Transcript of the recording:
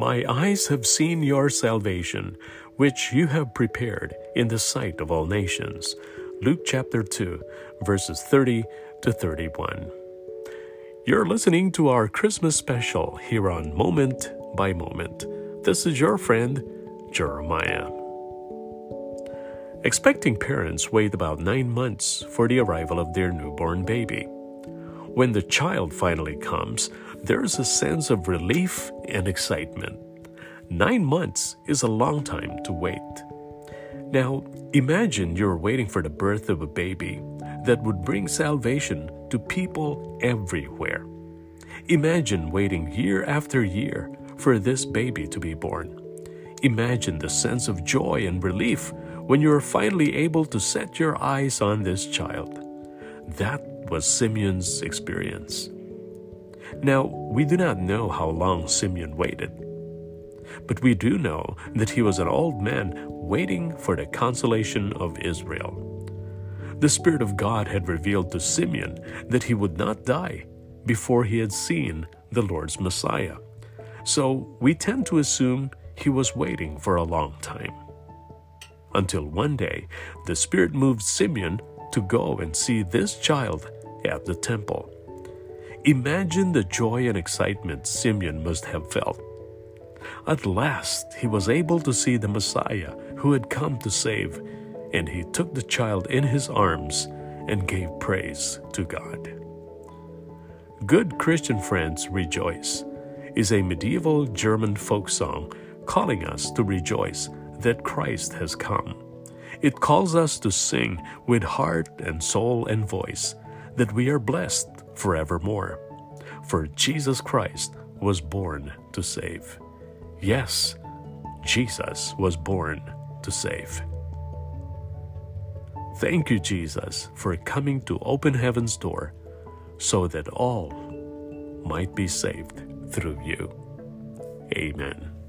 My eyes have seen your salvation, which you have prepared in the sight of all nations. Luke chapter 2, verses 30 to 31. You're listening to our Christmas special here on Moment by Moment. This is your friend, Jeremiah. Expecting parents wait about nine months for the arrival of their newborn baby. When the child finally comes, there's a sense of relief and excitement. Nine months is a long time to wait. Now, imagine you're waiting for the birth of a baby that would bring salvation to people everywhere. Imagine waiting year after year for this baby to be born. Imagine the sense of joy and relief when you are finally able to set your eyes on this child. That was Simeon's experience. Now, we do not know how long Simeon waited, but we do know that he was an old man waiting for the consolation of Israel. The Spirit of God had revealed to Simeon that he would not die before he had seen the Lord's Messiah. So we tend to assume he was waiting for a long time. Until one day, the Spirit moved Simeon to go and see this child at the temple. Imagine the joy and excitement Simeon must have felt. At last, he was able to see the Messiah who had come to save, and he took the child in his arms and gave praise to God. Good Christian Friends Rejoice is a medieval German folk song calling us to rejoice that Christ has come. It calls us to sing with heart and soul and voice that we are blessed forevermore. For Jesus Christ was born to save. Yes, Jesus was born to save. Thank you, Jesus, for coming to open heaven's door so that all might be saved through you. Amen.